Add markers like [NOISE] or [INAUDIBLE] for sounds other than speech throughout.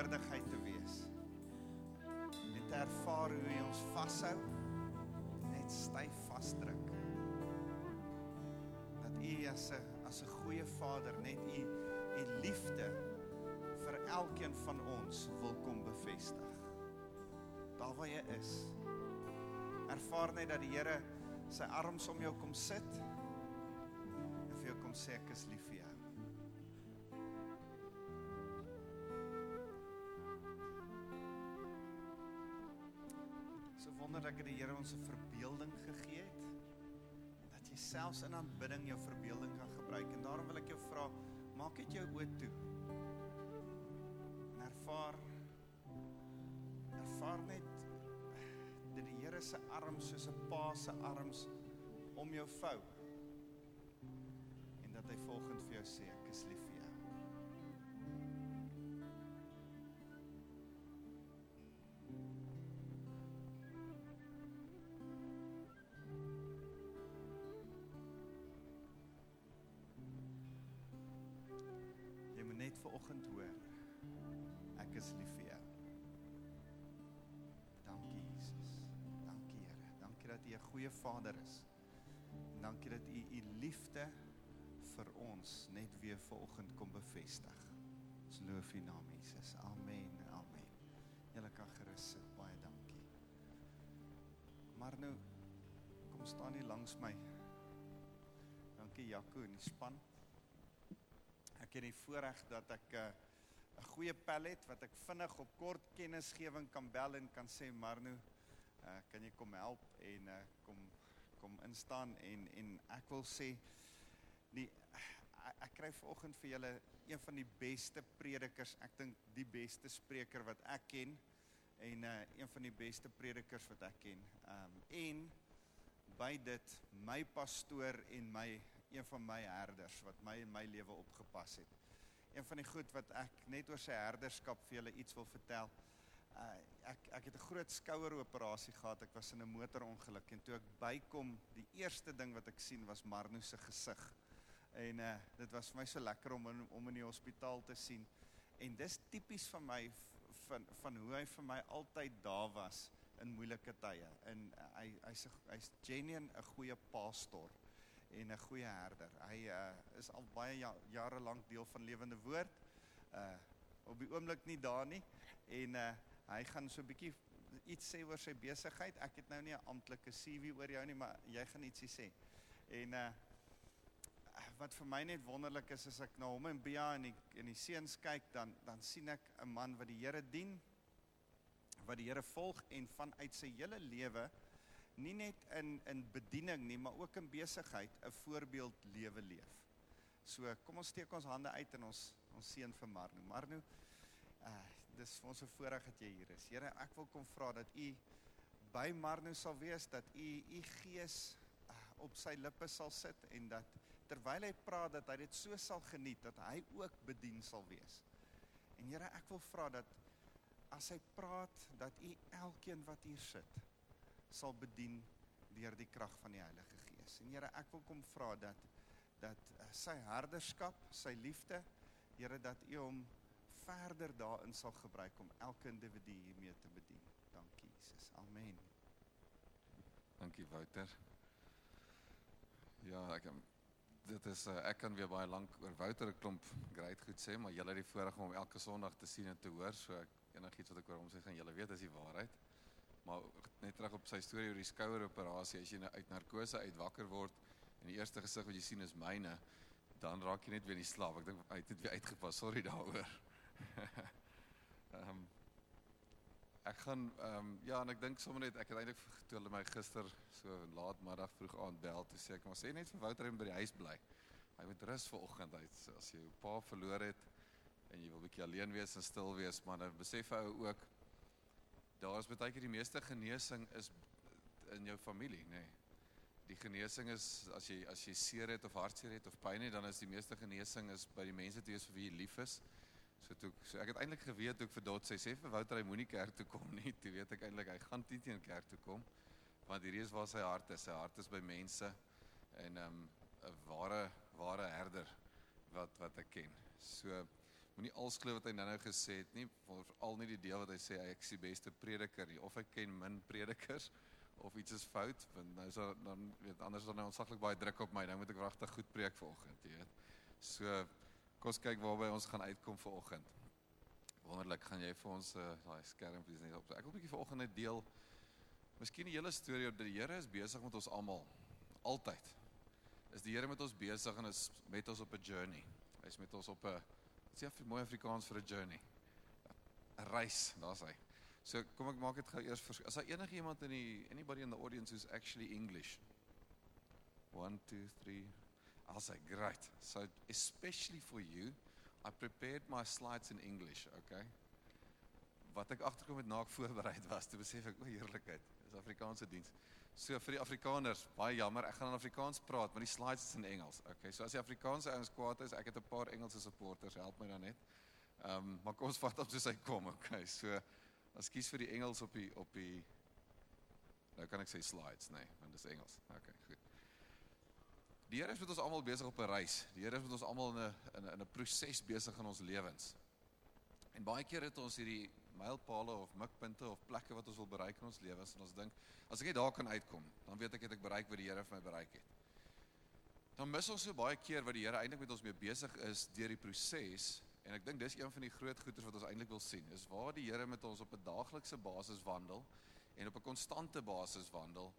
teenwoordigheid te wees. En te ervaar hoe hy ons vashou, net styf vasdruk. Dat u as 'n as 'n goeie Vader net u u liefde vir elkeen van ons wil kom bevestig. Daar waar jy is. Ervaar net dat die Here sy arms om jou kom sit en vir jou kom sê ek is lief vir jou. So wonderlik dat die Here ons 'n verbeelding gegee het. Dat jy selfs in aanbidding jou verbeelding kan gebruik. En daarom wil ek jou vra maak net jou oë toe. En ervaar ervaar net dat die Here se arms soos 'n pa se arms om jou vou. En dat hy volgens vir jou sê ek is lief U 'n goeie Vader is. En dankie dat U U liefde vir ons net weer ver oggend kom bevestig. Ons loof U naam Jesus. Amen. Amen. Julle kan gerus sit. Baie dankie. Maar nou kom staan hier langs my. Dankie Jaco en die span. Ek het die voorreg dat ek 'n uh, 'n goeie pel het wat ek vinnig op kort kennisgewing kan bel en kan sê Marno, uh, kan jy kom help en uh, kom kom instaan en en ek wil sê die ek, ek kry vanoggend vir julle een van die beste predikers, ek dink die beste spreker wat ek ken en uh, een van die beste predikers wat ek ken. Um en by dit my pastoor en my een van my herders wat my in my lewe opgepas het. Een van die goed wat ek net oor sy herderskap vir julle iets wil vertel. Uh ek ek het 'n groot skoueroperasie gehad. Ek was in 'n motorongeluk en toe ek bykom, die eerste ding wat ek sien was Marno se gesig. En uh dit was vir my so lekker om in, om in die hospitaal te sien. En dis tipies van my van van hoe hy vir my altyd daar was in moeilike tye. En uh, hy hy's hy's genuine 'n goeie pastoor en 'n goeie herder. Hy uh, is al baie ja, jare lank deel van Lewende Woord. Uh op die oomblik nie daar nie en uh hy gaan so 'n bietjie iets sê oor sy besigheid. Ek het nou nie 'n amptelike CV oor jou nie, maar jy gaan ietsie sê. En uh wat vir my net wonderlik is as ek na hom en Bea en die en die seuns kyk, dan dan sien ek 'n man wat die Here dien, wat die Here volg en vanuit sy hele lewe nie net in in bediening nie, maar ook in besigheid 'n voorbeeld lewe leef. So kom ons steek ons hande uit en ons ons seën vir Marno. Marno, uh dis vir ons 'n voorreg dat jy hier is. Here, ek wil kom vra dat u by Marno sal wees, dat u u gees uh, op sy lippe sal sit en dat terwyl hy praat dat hy dit so sal geniet dat hy ook bedien sal wees. En Here, ek wil vra dat as hy praat dat u elkeen wat hier sit sal bedien deur die krag van die Heilige Gees. En Here, ek wil kom vra dat dat uh, sy herderskap, sy liefde, Here dat U hom verder daarin sal gebruik om elke individu hiermee te bedien. Dankie Jesus. Amen. Dankie Wouter. Ja, ek dit is uh, ek kan weer baie lank oor Wouter 'n klomp great goed sê, maar julle het die voorreg om elke Sondag te sien en te hoor, so ek enigiets wat ek oor hom sê gaan julle weet is die waarheid. Maar net terug op sy storie oor die skoueroperasie, as jy nou uit narkose uit wakker word en die eerste gesig wat jy sien is myne, dan raak jy net weer in die slaap. Ek dink hy het dit weer uitgepas. Sorry daaroor. [LAUGHS] Ehm um, ek gaan ehm um, ja, en ek dink sommer net ek het eintlik toe hulle my gister so laat middag vroeg aand bel toe sê ek maar sê net vir Wouter en by die huis bly. Hy moet rus vir oggend uit as jy jou pa verloor het en jy wil bietjie alleen wees en stil wees, maar dan besef hy ook daar is baie keer die meeste genesing is in jou familie, nê. Nee. Die genesing is as jy as jy seer het of hartseer het of pyn het, dan is die meeste genesing is by die mense te wees vir wie jy lief is. So toe so ek het eintlik geweet toe ek vir Dot sê sê vir Wouter hy moenie kerk toe kom nie. [LAUGHS] Toe weet ek eintlik hy gaan nie teen kerk toe kom want hierdie is waar sy hart is. Sy hart is by mense en 'n um, 'n ware ware herder wat wat ek ken. So moenie als glo wat hy nou-nou gesê het nie, veral nie die deel wat hy sê hy ek is die beste prediker nie of ek ken min predikers of iets is fout, want nou is daar dan weet anders dan nou onsaglik baie druk op my. Nou moet ek regtig goed preek vanoggend, jy weet. So kom ons kyk waarby ons gaan uitkom vanoggend. Wonderlik, gaan jy vir ons uh, daai skermpies net op. Ek wil 'n bietjie vanoggend net deel Miskien die hele storie oor dat die Here is besig met ons almal. Altyd. Is die Here met ons besig en is met ons op 'n journey. Hy's met ons op 'n sê af mooi Afrikaans vir 'n journey. 'n Reis, daar's hy. So kom ek maak dit gou eers vir as daar enige iemand in die anybody in the audience who's actually English. 1 2 3 I'll say great. So especially for you, I prepared my slides in English, okay? Wat ek agterkom het na ek voorberei was, toe besef ek o, heerlikheid. Dis Afrikaanse diens. So vir die Afrikaners, baie jammer, ek gaan in Afrikaans praat, maar die slides is in Engels. Okay, so as die Afrikaanse ouens kwaad is, ek het 'n paar Engelse supporters, help my dan net. Ehm, um, maar kom ons vat op soos hy kom, okay? So Ekskuus vir die Engels op die op die Nou kan ek sê slides, nee, want dit is Engels. Okay, goed. Die Here is met ons almal besig op 'n reis. Die Here is met ons almal in 'n in 'n proses besig in ons lewens. En baie keer het ons hierdie mylpale of mikpunte of plekke wat ons wil bereik in ons lewens en ons dink as ek net daar kan uitkom, dan weet ek het ek bereik wat die Here vir my bereik het. Dan mis ons so baie keer wat die Here eintlik met ons mee besig is deur die proses En ek dink dis een van die groot goeders wat ons eintlik wil sien, is waar die Here met ons op 'n daaglikse basis wandel en op 'n konstante basis wandel.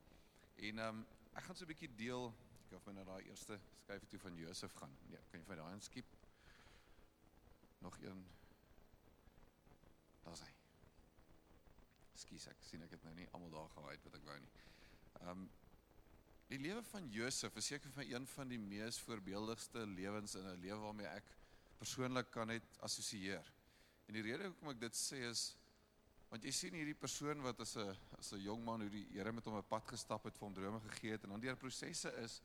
En ehm um, ek gaan so 'n bietjie deel, ek hoef my na daai eerste skryf toe van Josef gaan. Nee, kan jy vir daai inskiep? Nog een. Daar's hy. Skus ek sien ek het nou nie almal daar het wat ek wou nie. Ehm um, die lewe van Josef is seker vir my een van die mees voorbeeldigste lewens in 'n lewe waarmee ek persoonlik kan net assosieer. En die rede hoekom ek dit sê is want jy sien hierdie persoon wat as 'n as 'n jong man hoe die Here met hom 'n pad gestap het, vir hom drome gegee het en dan deur prosesse is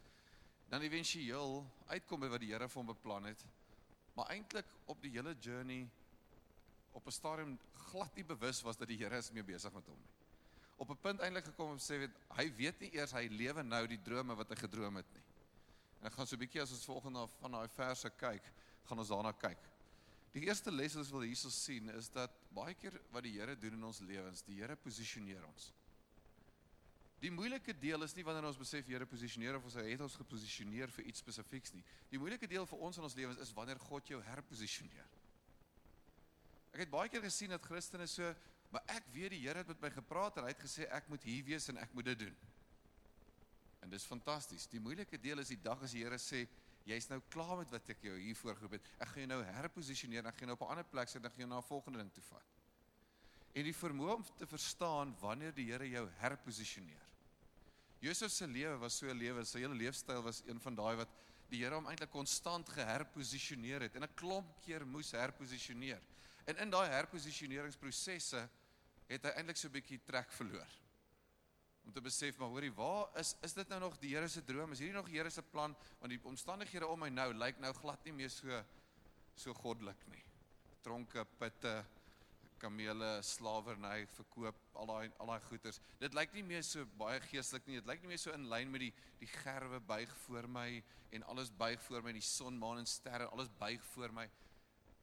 dan éventueel uitkom by wat die Here vir hom beplan het. Maar eintlik op die hele journey op 'n stadium glad nie bewus was dat die Here is mee besig met hom nie. Op 'n punt eintlik gekom om sê weet hy weet nie eers hy lewe nou die drome wat hy gedroom het nie. En ek gaan so 'n bietjie as ons volgende van daai verse kyk, gaan ons daarna kyk. Die eerste les wat ons wil hierso sien is dat baie keer wat die Here doen in ons lewens, die Here posisioneer ons. Die moeilike deel is nie wanneer ons besef Here posisioneer of ons het ons geposisioneer vir iets spesifieks nie. Die moeilike deel vir ons in ons lewens is wanneer God jou herposisioneer. Ek het baie keer gesien dat Christene so, maar ek weet die Here het met my gepraat en hy het gesê ek moet hier wees en ek moet dit doen. En dis fantasties. Die moeilike deel is die dag as die Here sê jy's nou klaar met wat ek jou hier voorgeroep het. Ek gaan jou nou herposisioneer en ek gaan jou op 'n ander plek sit en ek gaan jou na 'n volgende ding toe vat. En die vermoë om te verstaan wanneer die Here jou herposisioneer. Josef se lewe was so 'n lewe, sy hele leefstyl was een van daai wat die Here hom eintlik konstant geherposisioneer het en 'n klomp keer moes herposisioneer. En in daai herposisioneringsprosesse het hy eintlik so 'n bietjie trek verloor. Om te besef maar hoorie waar is is dit nou nog die Here se droom? Is hierdie nog die Here se plan? Want die omstandighede om my nou lyk nou glad nie meer so so goddelik nie. Tronke pitte kamele slawerny verkoop al daai al daai goeders. Dit lyk nie meer so baie geestelik nie. Dit lyk nie meer so in lyn met die die gerwe buig voor my en alles buig voor my die son maan en sterre alles buig voor my.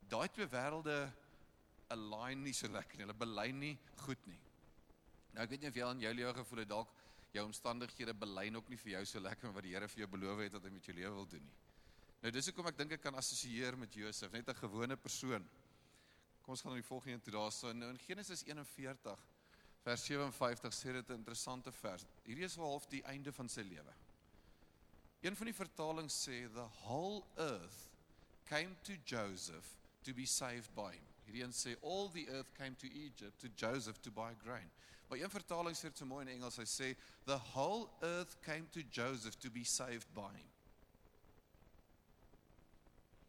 Daai twee wêrelde align nie so lekker nie. Hulle belyn nie goed nie. Nou ek weet nie of jy aan jou lewe gevoel het dalk jou omstandighede belyn ook nie vir jou so lekker wat die Here vir jou beloof het dat hy met jou lewe wil doen nie. Nou dis hoekom ek dink ek kan assosieer met Josef, net 'n gewone persoon. Kom ons gaan na die volgende toe daarso. Nou in Genesis 41 vers 57 sê dit 'n interessante vers. Hierdie is half die einde van sy lewe. Een van die vertalings sê the whole earth came to Joseph to be saved by him. Hierdie een sê all the earth came to Egypt to Joseph to buy grain. Maar een vertaling sê dit so mooi in Engels. Hy sê the whole earth came to Joseph to be saved by him.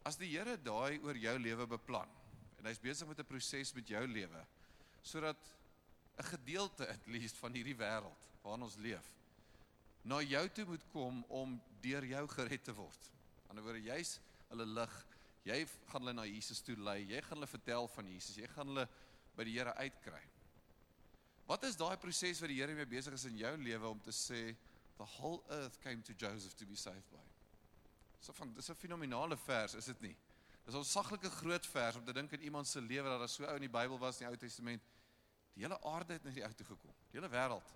As die Here daai oor jou lewe beplan en hy's besig met 'n proses met jou lewe sodat 'n gedeelte at least van hierdie wêreld waarin ons leef na jou toe moet kom om deur jou gered te word. Aan die ander woorde jy's hulle lig. Jy gaan hulle na Jesus toe lei. Jy gaan hulle vertel van Jesus. Jy gaan hulle by die Here uitkry. Wat is daai proses wat die Here mee besig is in jou lewe om te sê the whole earth came to Joseph to be saved by? So van dis 'n fenominale vers, is dit nie? Dis 'n onsaglike groot vers om te dink in iemand se lewe dat daar so ou in die Bybel was in die Ou Testament. Die hele aarde het na die ou toe gekom. Die hele wêreld.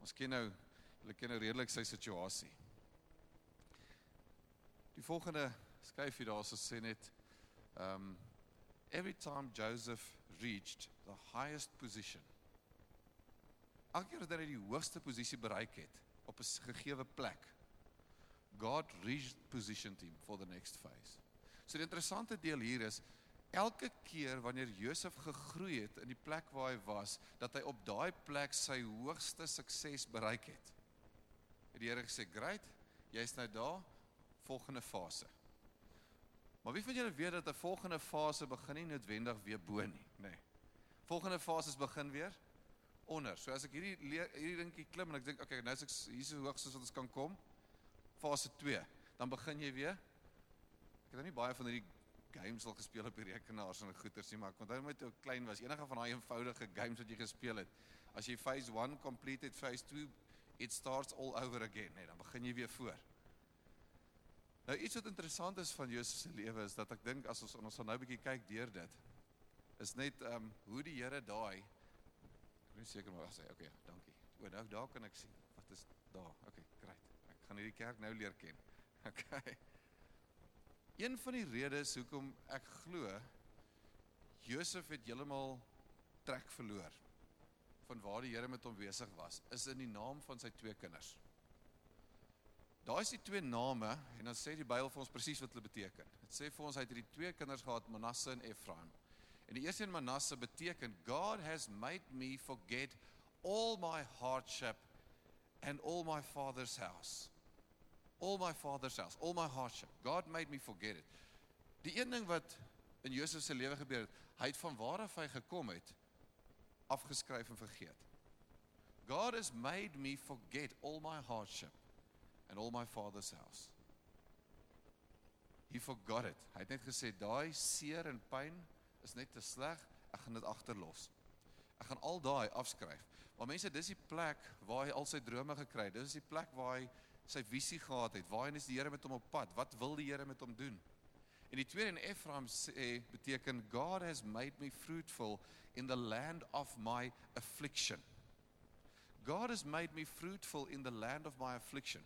Ons ken nou, hulle ken nou redelik sy situasie. Die volgende skryfie daar so sê net um every time Joseph reached the highest position. Elke keer dat hy die hoogste posisie bereik het op 'n gegeewe plek, God repositioned him for the next phase. So die interessante deel hier is elke keer wanneer Josef gegroei het in die plek waar hy was, dat hy op daai plek sy hoogste sukses bereik het. Het die Here gesê, "Great, jy's nou daar, volgende fase." Maar wie van julle weet dat 'n volgende fase begin nie noodwendig weer bo nie, nê? Nee. Volgende fases begin weer onder. So as ek hierdie hierdie dingetjie klim en ek dink, okay, nou is ek hier so hoog soos wat ons kan kom, fase 2, dan begin jy weer Ek het nou nie baie van hierdie games al gespeel op die rekenaars en goeters nie, maar ek onthou net toe klein was, enige van daai eenvoudige games wat jy gespeel het. As jy phase 1 completed, phase 2 it starts all over again, nee, dan begin jy weer voor. Nou iets wat interessant is van Jesus se lewe is dat ek dink as ons ons nou 'n bietjie kyk deur dit is net ehm um, hoe die Here daai ek weet seker maar sê okay, dankie. O, nou daar kan ek sien. Wat is daar? Okay, great. Ek gaan hierdie kerk nou leer ken. [LAUGHS] Okay. Een van die redes hoekom ek glo Josef het heeltemal trek verloor van waar die Here met hom besig was, is in die naam van sy twee kinders. Daai is die twee name en dan sê die Bybel vir ons presies wat hulle beteken. Dit sê vir ons hy het hierdie twee kinders gehad, Manasse en Efraim. En die eerste een Manasse beteken God has made me forget all my hardship and all my father's house all my father's house, all my hardship. God made me forget it. Die een ding wat in Josef se lewe gebeur het, hy het van waar af hy gekom het afgeskryf en vergeet. God has made me forget all my hardship and all my father's house. He forgot it. Hy het net gesê daai seer en pyn is net te sleg, ek gaan dit agterlos. Ek gaan al daai afskryf. Maar mense, dis die plek waar hy al sy drome gekry het. Dis die plek waar hy sy visie gehad het. Waarheen is die Here met hom op pad? Wat wil die Here met hom doen? En die tweede in Ephraim sê beteken God has made me fruitful in the land of my affliction. God has made me fruitful in the land of my affliction.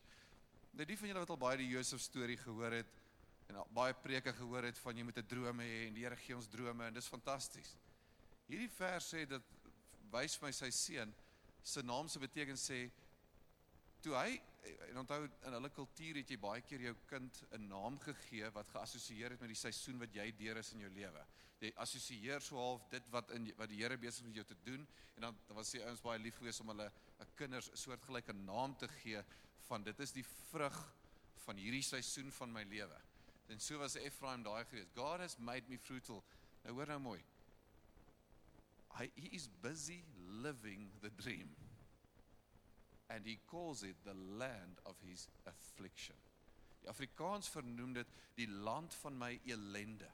Nou die van julle wat al baie die Josef storie gehoor het en baie preke gehoor het van jy moet 'n droom hê en die Here gee ons drome en dis fantasties. Hierdie vers sê dat wys my sy seun se naam se beteken sê toe hy en onthou in hulle kultuur het jy baie keer jou kind 'n naam gegee wat geassosieer het met die seisoen wat jy deur is in jou lewe. Jy assosieer so half dit wat in wat die Here besig met jou te doen en dan dan was die ouens baie lief geweest om hulle 'n kinders soortgelyke naam te gee van dit is die vrug van hierdie seisoen van my lewe. En so was Ephraim daai geweest. God has made me fruitful. Nou hoor nou mooi. Hy he is busy living the dream and he calls it the land of his affliction. Die Afrikaans vernoem dit die land van my elende.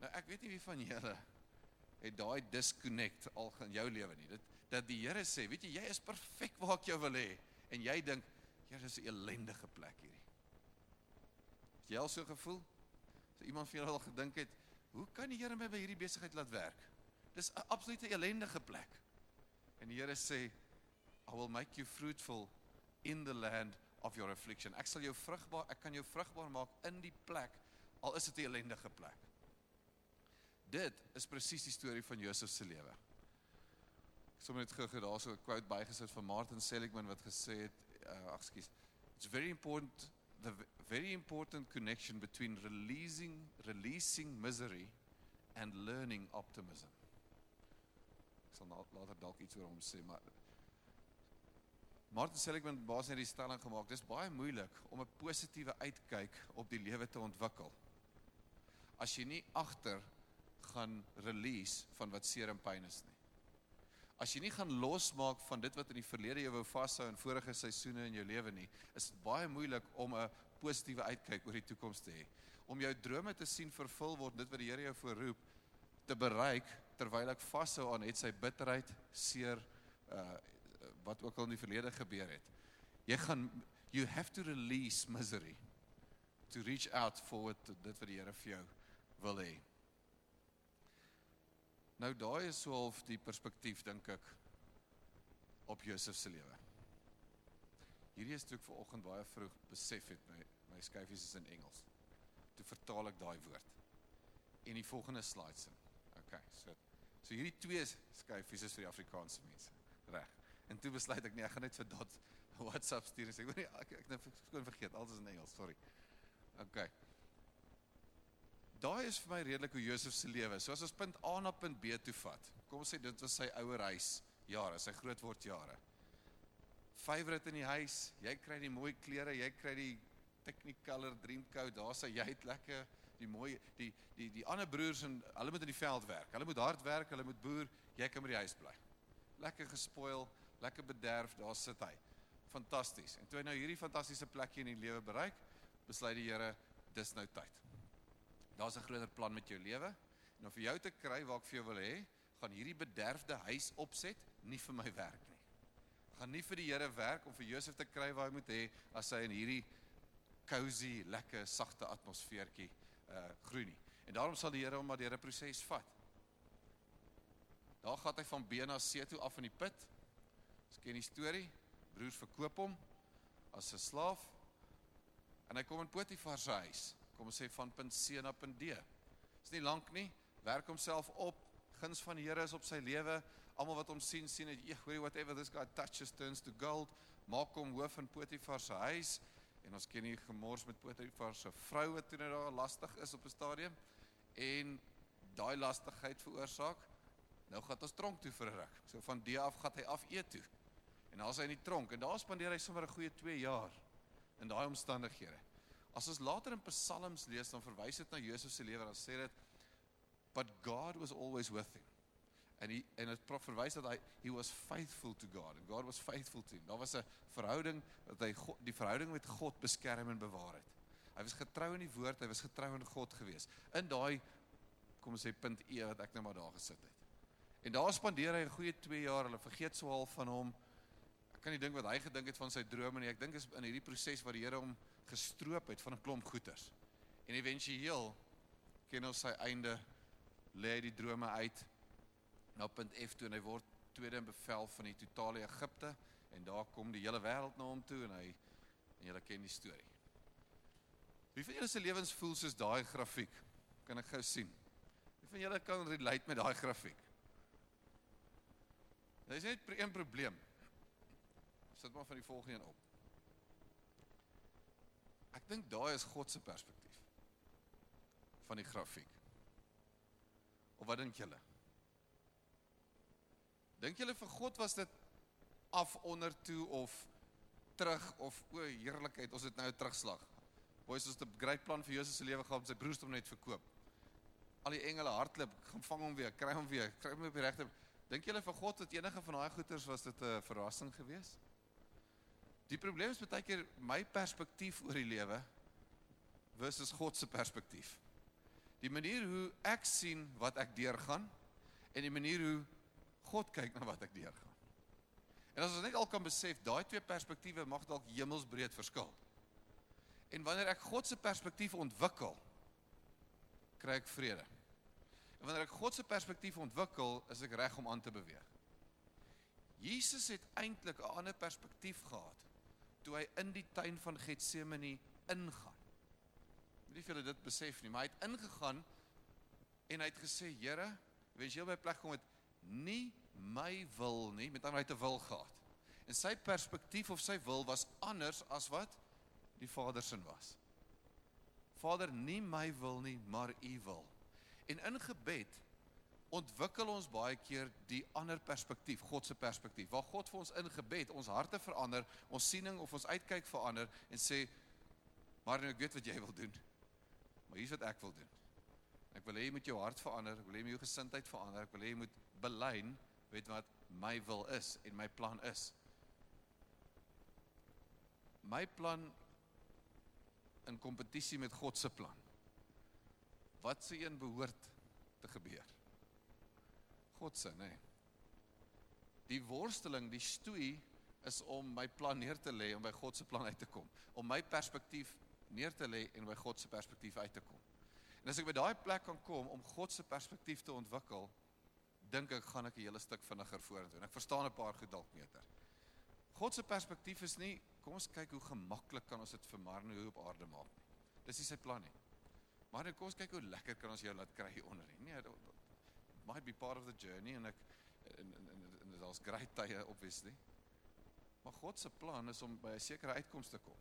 Nou ek weet nie wie van julle het daai disconnect al in jou lewe nie. Dit dat die Here sê, weet jy, jy is perfek waar ek jou wil hê en jy dink, Here, dis 'n ellendige plek hierdie. Het jy al so gevoel? So iemand vir jou al gedink het, hoe kan die Here my by hierdie besigheid laat werk? Dis 'n absolute ellendige plek. En die Here sê, I will make you fruitful in the land of your affliction. Ek sal jou vrugbaar, ek kan jou vrugbaar maak in die plek al is dit 'n ellendige plek. Dit is presies die storie van Josef se lewe. Ek sommer net gou-gou daarso 'n quote bygesit van Martin Seligman wat gesê het, uh, ag skus, it's very important the very important connection between releasing releasing misery and learning optimism. Ek sal later dalk iets oor hom sê, maar Martin Seligman baas net die stelling gemaak, dis baie moeilik om 'n positiewe uitkyk op die lewe te ontwikkel. As jy nie agter gaan release van wat seer en pyn is nie. As jy nie gaan losmaak van dit wat in die verlede jou wou vashou in vorige seisoene in jou lewe nie, is dit baie moeilik om 'n positiewe uitkyk oor die toekoms te hê. Om jou drome te sien vervul word, dit wat die Here jou voorroep te bereik terwyl ek vashou aan het sy bitterheid, seer uh wat ook al in die verlede gebeur het. Jy gaan you have to release misery to reach out forward to dit wat die Here vir jou wil hê. Nou daai is so half die perspektief dink ek op Josef se lewe. Hierdie is toe ek vanoggend baie vroeg besef het my my skyfies is in Engels. Toe vertaal ek daai woord. En die volgende slide sin. Okay, so so hierdie twee skyfies is vir die Afrikaanse mense. Reg. En toe besluit ek nee, ek gaan net vir dot [LAUGHS] WhatsApp stuur en sê hoor ek ek het skoon vergeet, alles is in Engels, sorry. Okay. Daai is vir my redelik hoe Josef se lewe. So as ons punt A na punt B toe vat. Kom ons sê dit was sy ouer huis jare, sy groot word jare. Favorite in die huis, jy kry die mooi klere, jy kry die Technicolor Dreamcoat, daar sê jy het lekker die mooi die die die ander broers en hulle moet in die veld werk. Hulle moet hard werk, hulle moet boer, jy kan by die huis bly. Lekker gespoil, lekker bederf, daar sit hy fantasties. En toe hy nou hierdie fantastiese plekjie in die lewe bereik, besluit die Here, dis nou tyd. Daar's 'n groter plan met jou lewe. En om vir jou te kry waar ek vir jou wil hê, gaan hierdie bederfde huis opset nie vir my werk nie. Gaan nie vir die Here werk om vir Josef te kry waar hy moet hê as hy in hierdie cozy, lekker, sagte atmosfeertjie uh groei nie. En daarom sal die Here hom maar deur 'n proses vat. Daar gaan hy van B na C toe af in die put. Ons ken die storie broers verkoop hom as 'n slaaf. En hy kom in Potifar se huis. Kom ons sê van punt C na punt D. Is nie lank nie. Werk homself op. Guns van die Here is op sy lewe. Almal wat hom sien sien dat eeg, hoorie whatever this guy touches turns to gold. Maak hom hoof in Potifar se huis. En ons ken die gemors met Potifar se vrou wat toe nou daar lastig is op 'n stadium en daai lastigheid veroorsaak nou gaan ons tronk toe vir 'n ruk. So van D af gaan hy af eet toe. En daar's hy in die tronk en daar spandeer hy sommer 'n goeie 2 jaar in daai omstandighede. As ons later in Psalms lees dan verwys dit na Josef se lewe en sê dit but God was always with him. En hy en dit verwys dat hy he was faithful to God and God was faithful to him. Daar was 'n verhouding dat hy God, die verhouding met God beskerm en bewaar het. Hy was getrou in die woord, hy was getrou aan God gewees. In daai kom ons sê punt E wat ek nou maar daar gesit het. En daar spandeer hy 'n goeie 2 jaar. Hulle vergeet so half van hom kan nie dink wat hy gedink het van sy drome nie. Ek dink is in hierdie proses waar die Here hom gestroop het van 'n klomp goeters. En éventueel ken ons sy einde lê die drome uit na punt F toe en hy word tweede in bevel van die totale Egipte en daar kom die hele wêreld na hom toe en hy en julle ken die storie. Wie van julle se lewens voel soos daai grafiek? Kan ek gou sien? Wie van julle kan relate met daai grafiek? Daar is net een probleem sit maar van die volgende een op. Ek dink daai is God se perspektief van die grafiek. Of wat dink julle? Dink julle vir God was dit af onder toe of terug of o heerlikheid, ons het nou 'n terugslag. Boys, ons het 'n great plan vir Jesus se lewe gehad, sy broers hom net verkoop. Al die engele hardloop, gaan vang hom weer, kry hom weer, kry hom op die regte. Dink julle vir God dat enige van daai goeters was dit 'n verrassing geweest? Die probleem is baie keer my perspektief oor die lewe versus God se perspektief. Die manier hoe ek sien wat ek deurgaan en die manier hoe God kyk na wat ek deurgaan. En as ons net al kan besef, daai twee perspektiewe mag dalk hemelsbreed verskil. En wanneer ek God se perspektief ontwikkel, kry ek vrede. En wanneer ek God se perspektief ontwikkel, is ek reg om aan te beweeg. Jesus het eintlik 'n ander perspektief gehad toe hy in die tuin van Getsemane ingaan. Weet nie of julle dit besef nie, maar hy het ingegaan en hy het gesê, Here, wens jy by plek kom met nie my wil nie, met ander te wil gehad. En sy perspektief of sy wil was anders as wat die Vader se was. Vader, nie my wil nie, maar u wil. En in gebed ontwikkel ons baie keer die ander perspektief, God se perspektief. Waar God vir ons in gebed ons harte verander, ons siening of ons uitkyk verander en sê maar nou ek weet wat jy wil doen. Maar hier's wat ek wil doen. Ek wil hê jy moet jou hart verander, ek wil hê jy moet jou gesindheid verander, ek wil hê jy moet belyn weet wat my wil is en my plan is. My plan in kompetisie met God se plan. Wat se een behoort te gebeur? God se, nê. Nee. Die worsteling, die stoei is om my plan neer te lê om by God se plan uit te kom. Om my perspektief neer te lê en by God se perspektief uit te kom. En as ek by daai plek kan kom om God se perspektief te ontwikkel, dink ek gaan ek 'n hele stuk vinniger vorentoe. En ek verstaan 'n paar goed dalk beter. God se perspektief is nie kom ons kyk hoe gemaklik kan ons dit vir Marno op aarde maak nie. Dis nie sy plan nie. Maar kom ons kyk hoe lekker kan ons jou laat kry hier onder nie. Nee, might be part of the journey en ek en en en, en daar's great tye obviously. Maar God se plan is om by 'n sekere uitkoms te kom.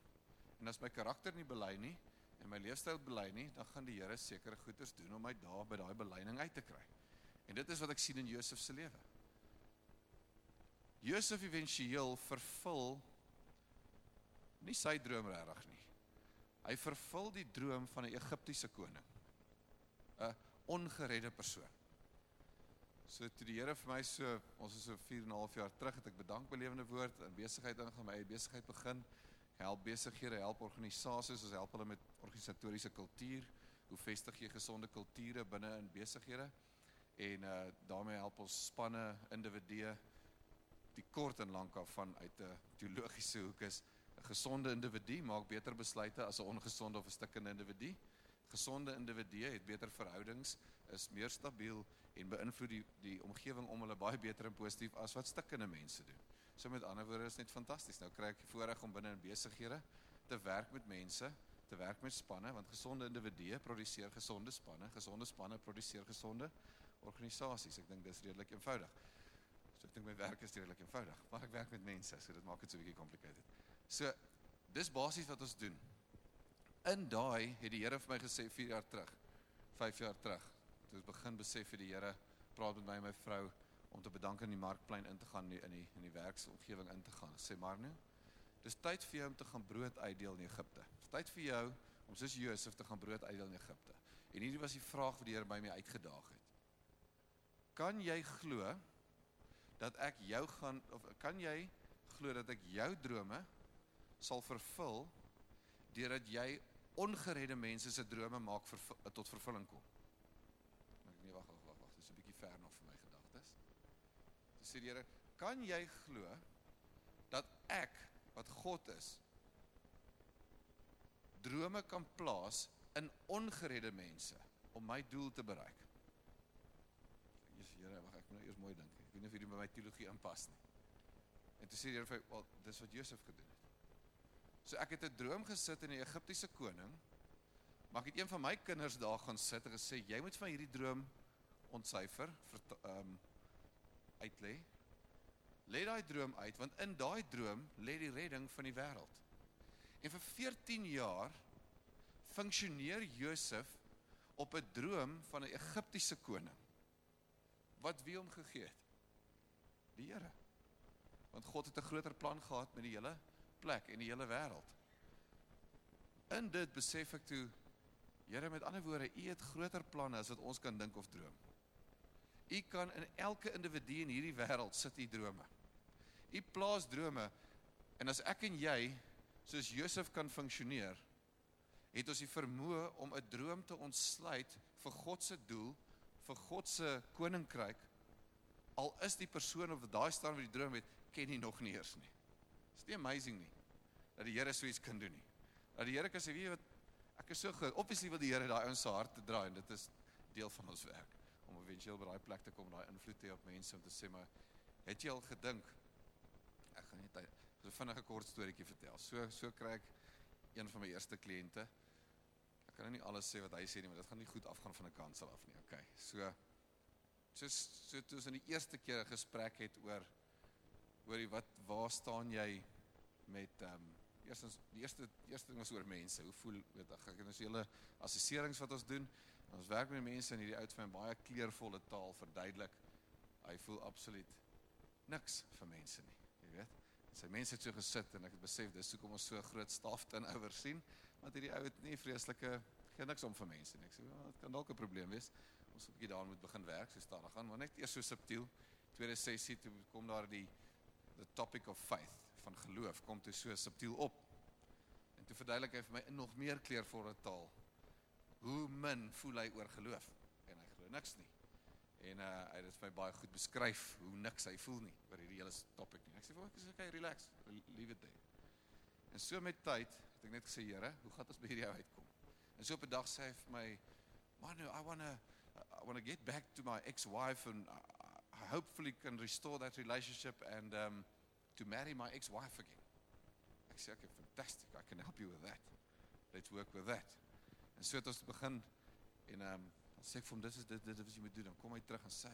En as my karakter nie bely nie en my leefstyl bely nie, dan gaan die Here sekere goeders doen om my daar by daai belyning uit te kry. En dit is wat ek sien in Josef se lewe. Josef éventueel vervul nie sy droom regtig nie. Hy vervul die droom van 'n Egiptiese koning. 'n ongeredde persoon. So toe die Here vir my so, ons is so 4 en 'n half jaar terug het ek bedank belewende woord in besigheid ingaan, my eie besigheid begin. Help besighede, help organisasies, ons help hulle met organisatoriese kultuur. Hoe vestig jy gesonde kulture binne in besighede? En uh daarmee help ons spanne, individue die kort en lank af van uit 'n teologiese hoek is 'n gesonde individu maak beter besluite as 'n ongesonde of 'n stikkende individu. Gesonde individue het beter verhoudings, is meer stabiel en beïnvloed die die omgewing om hulle baie beter en positief as wat stikkende mense doen. So met ander woorde is net fantasties. Nou kry ek die voorreg om binne in besighede te werk met mense, te werk met spanne want gesonde individue produseer gesonde spanne, gesonde spanne produseer gesonde organisasies. Ek dink dis redelik eenvoudig. So ek dink my werk is redelik eenvoudig, maar ek werk met mense, so dit maak dit so 'n bietjie complicated. So dis basies wat ons doen. In daai het die Here vir my gesê 4 jaar terug, 5 jaar terug, toe ek begin besef het die Here praat met my en my vrou om te bedank in die markplein in te gaan in die in die werksomgewing in te gaan. Sê maar nou, dis tyd vir jou om te gaan brood uitdeel in Egipte. Dis tyd vir jou om soos Josef te gaan brood uitdeel in Egipte. En hierdie was die vraag wat die Here by my uitgedaag het. Kan jy glo dat ek jou gaan of kan jy glo dat ek jou drome sal vervul deurdat jy ongeredde mense se drome maak vir tot vervulling kom? Ek nee wag wag wag, dis 'n bietjie ver nog vir my gedagtes. Dis sê die Here, kan jy glo dat ek wat God is drome kan plaas in ongeredde mense om my doel te bereik? Here, wag ek moet nou eers mooi dink. Ek weet nie of hierdie by my teologie aanpas nie. En toe sê die Here vir "Wel, dis wat Josef gedoen het." So ek het 'n droom gesit in die Egiptiese koning. Maar ek het een van my kinders daar gaan sit en gesê, "Jy moet van hierdie droom ontsyfer, ehm um, uitlê. Lê daai droom uit want in daai droom lê die redding van die wêreld." En vir 14 jaar funksioneer Josef op 'n droom van 'n Egiptiese koning wat wie hom gegee het? Die Here. Want God het 'n groter plan gehad met die hele plek en die hele wêreld. In dit besef ek toe Here met ander woorde, U het groter planne as wat ons kan dink of droom. U kan in elke individu in hierdie wêreld sit U drome. U plaas drome en as ek en jy soos Josef kan funksioneer, het ons die vermoë om 'n droom te ontsluit vir God se doel vir God se koninkryk al is die persoon op daai staan wat die droom het ken nie nog nie eers nie. Is nie amazing nie dat die Here so iets kan doen nie. Dat die Here kan sê weet jy wat ek is so goed. Obviously wil die Here daai ouens se hart te draai en dit is deel van ons werk om eventueel by daai plek te kom daai invloed te hê op mense om te sê maar het jy al gedink ek gaan net 'n vinnige kort storieetjie vertel. So so kry ek een van my eerste kliënte Ek kan nou nie alles sê wat hy sê nie, maar dit gaan nie goed afgaan van 'n kansel af nie. Okay. So so so toe ons in die eerste keer 'n gesprek het oor oor die wat waar staan jy met ehm um, eerstens die eerste eerste ding was oor mense. Hoe voel weet ek ek het ons hele assesserings wat ons doen. Ons werk met mense in hierdie oud van baie kleurvolle taal verduidelik. Hy voel absoluut niks vir mense nie, jy weet. En sy mense het so gesit en ek het besef dis hoekom ons so groot staf ten oor sien want hierdie ou het nie vreeslike geen niks om vir mense nie. Ek sê, "Wel, dit kan dalk 'n probleem wees. Ons moet 'n bietjie daaraan moet begin werk, so staan gaan, maar net eers so subtiel. Tweede sessie toe kom daar die the topic of faith van geloof kom toe so subtiel op. En toe verduidelik hy vir my in nog meer kleurvolle taal hoe min voel hy oor geloof en hy glo niks nie. En uh hy het dit vir my baie goed beskryf hoe niks hy voel nie oor hierdie hele topic nie. Ek sê vir hom, "Ek sê okay, relax, leave it there." En so met tyd Het ek net gesê, Here, hoe gaan ons by hierdie uitkom? En so op 'n dag sê hy vir my, "Man, I want to I want to get back to my ex-wife and I, I hopefully can restore that relationship and um to marry my ex-wife again." Ek sê, "Okay, fantastic. I can help you with that. Let's work with that." En so het ons begin en um dan sê ek vir hom, "Dis is dit dit wat jy moet doen." Dan kom hy terug en sê,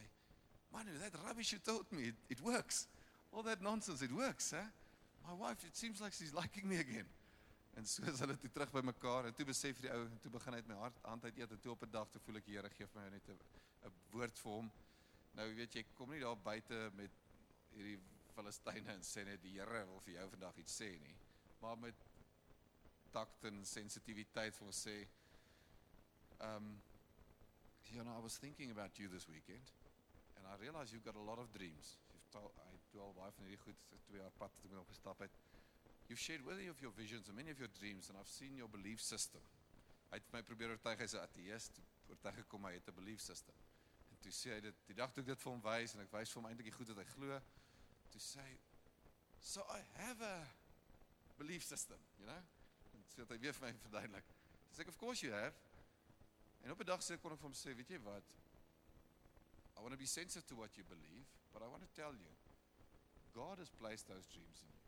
"Man, that rubbish you told me, it, it works. All that nonsense, it works, hè? My wife, it seems like she's liking me again." En so is hulle toe terug by mekaar en toe besef die ou en toe begin hy met my hart hand uit eet en toe op 'n dag toe voel ek die Here gee vir my net 'n 'n woord vir hom. Nou weet jy, kom nie daar buite met hierdie Filistyne en sê net die Here wil vir jou vandag iets sê nie, maar met takt en sensitiwiteit vir ons sê um you know I was thinking about you this weekend and I realized you've got a lot of dreams. You've told I toe al baie van hierdie goed twee jaar pad toe ek nog gestap het. You've shared many of your visions and many of your dreams and I've seen your belief system. Hy het my probeer oortuig hy's 'n ateïst, oortuig gekom hy het 'n belief system. En toe sê hy dit die dag toe ek dit vir hom wys en ek wys vir hom eintlik die goed wat hy glo, toe sê hy so I have a belief system, you know? En sê hy weer vir my verduidelik. Dis ek of course you have. En op 'n dag sê kon ek vir hom sê, weet jy wat? I want to be sensitive to what you believe, but I want to tell you God has placed those dreams in you.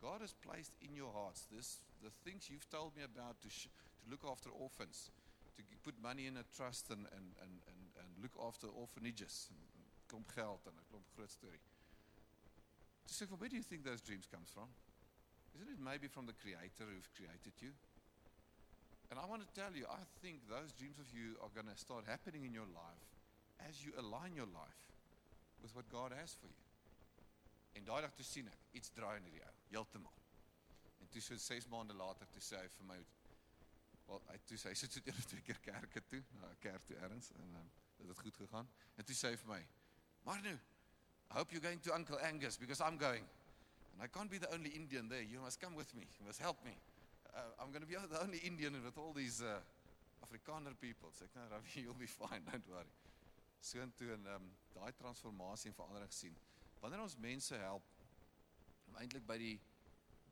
God has placed in your hearts this the things you've told me about to to look after orphans, to put money in a trust and and and and, and look after orphanages, en klomp geld en 'n klomp groot storie. To say, well, where do you think those dreams comes from? Isn't it maybe from the Creator who created you? And I want to tell you, I think those dreams of you are going to start happening in your life as you align your life with what God has for you. En daai dag toe sien ek iets draai in hierdie ou, heeltemal. En toe so 6 maande later toe sê hy vir my wel hy toe sê hy sit so een of twee keer kerke toe, na 'n kerk toe erns en um, dit het goed gegaan. En toe sê hy vir my: "Maar nou, I hope you're going to Uncle Angus because I'm going. And I can't be the only Indian there. You must come with me. You must help me. Uh, I'm going to be [LAUGHS] the only Indian with all these uh, Afrikaner people." Sê ek: "Nou, Ravi, [LAUGHS] you'll be fine. Don't worry." So en toe en um, daai transformasie en verandering gesien. Wanneer ons mense help om eintlik by die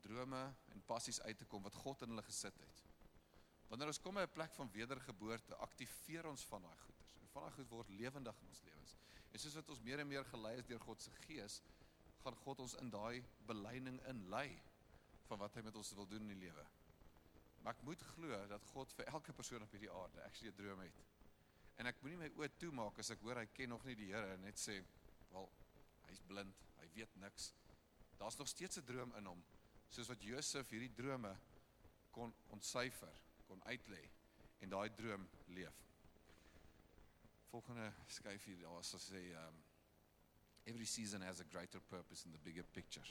drome en passies uit te kom wat God in hulle gesit het. Wanneer ons kom by 'n plek van wedergeboorte, aktiveer ons van daai goeders. En van daai goed word lewendig in ons lewens. En soos wat ons meer en meer gelei is deur God se Gees, gaan God ons in daai beleining inlei van wat hy met ons wil doen in die lewe. Maar ek moet glo dat God vir elke persoon op hierdie aarde actually 'n droom het. En ek moenie my oë toemaak as ek hoor hy ken nog nie die Here en net sê, "Wel, hy's blind, hy weet niks." Daar's nog steeds 'n droom in hom, soos wat Josef hierdie drome kon ontsyfer, kon uitlê en daai droom leef. Volgende skryf hier daar so sê um every season has a greater purpose in the bigger picture.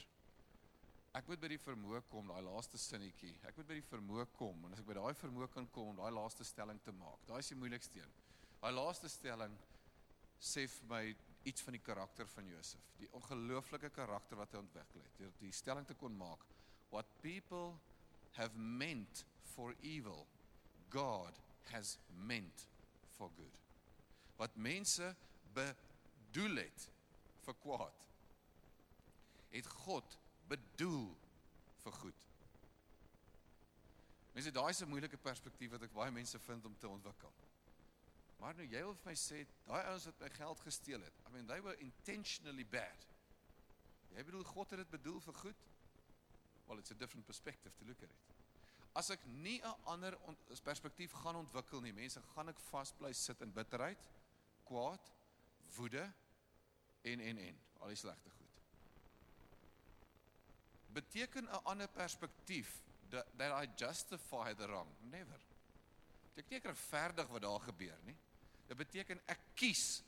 Ek moet by die vermoë kom, daai laaste sinnetjie. Ek moet by die vermoë kom en as ek by daai vermoë kan kom om daai laaste stelling te maak. Daai is die moeilikste een. Daai laaste stelling sê vir my iets van die karakter van Josef, die ongelooflike karakter wat hy ontwikkel het. Deur die stelling te kon maak, what people have meant for evil, God has meant for good. Wat mense bedoel het vir kwaad, het God bedoel vir goed. Mense, daai is 'n moeilike perspektief wat ek baie mense vind om te ontwikkel. Maar nou jy wil vir my sê, daai ouens wat my geld gesteel het, I mean they were intentionally bad. Jy bedoel God het dit bedoel vir goed? Well, it's a different perspective to look at it. As ek nie 'n ander perspektief gaan ontwikkel nie, mense, gaan ek vasbly sit in bitterheid, kwaad, woede en en en al die slegte goed. Beteken 'n ander perspektief that, that I justify the wrong? Never. Dit beteken regverdig wat daar gebeur, nie? Dit beteken ek kies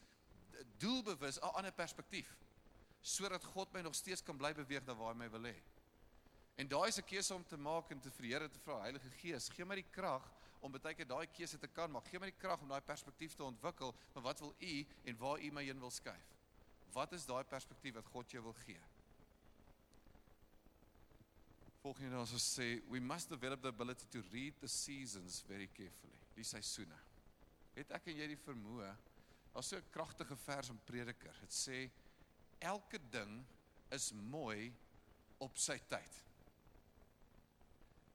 doelbewus 'n ander perspektief sodat God my nog steeds kan bly beweeg na waar hy my wil hê. En daai is 'n keuse om te maak en te vir die Here te vra, Heilige Gees, gee my die krag om baie keer daai keuse te kan maak. Gee my die krag om daai perspektief te ontwikkel, maar wat wil U en waar U my heen wil skuif? Wat is daai perspektief wat God jou wil gee? Volgende ons sê we must develop the ability to read the seasons very carefully. Die seisoene. Het ek en jy die vermoë? Daar's so 'n kragtige vers in Prediker. Dit sê elke ding is mooi op sy tyd.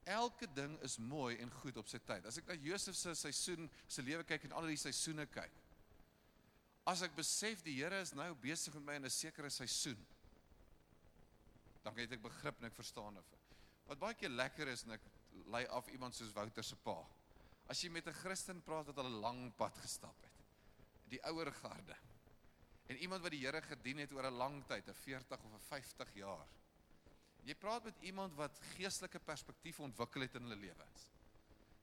Elke ding is mooi en goed op sy tyd. As ek na Josef se seisoen, sy lewe kyk en al die seisoene kyk. As ek besef die Here is nou besig met my in 'n sekere seisoen, dan het ek begrip en ek verstaan dit. Wat baie keer lekker is en ek lei af iemand soos Wouter se pa. As jy met 'n Christen praat wat al 'n lang pad gestap het, die ouer garde. En iemand wat die Here gedien het oor 'n lang tyd, 'n 40 of 'n 50 jaar. Jy praat met iemand wat geestelike perspektief ontwikkel het in hulle lewens.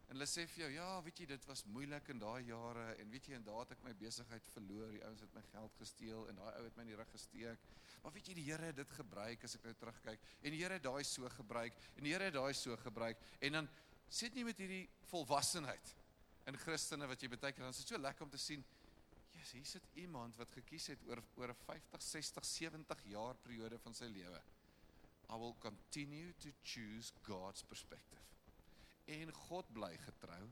En hulle sê vir jou, ja, weet jy, dit was moeilik in daai jare en weet jy, en daar het ek my besigheid verloor, die ouens het my geld gesteel en daai ou het my in die rug gesteek. Maar weet jy, die Here het dit gebruik as ek nou terugkyk. En die Here het daai so gebruik en die Here het daai so gebruik en dan sit nie met hierdie volwassenheid in Christene wat jy baie keer dan is dit so lekker om te sien Jesus, hier sit iemand wat gekies het oor oor 'n 50, 60, 70 jaar periode van sy lewe. I will continue to choose God's perspective. En God bly getrou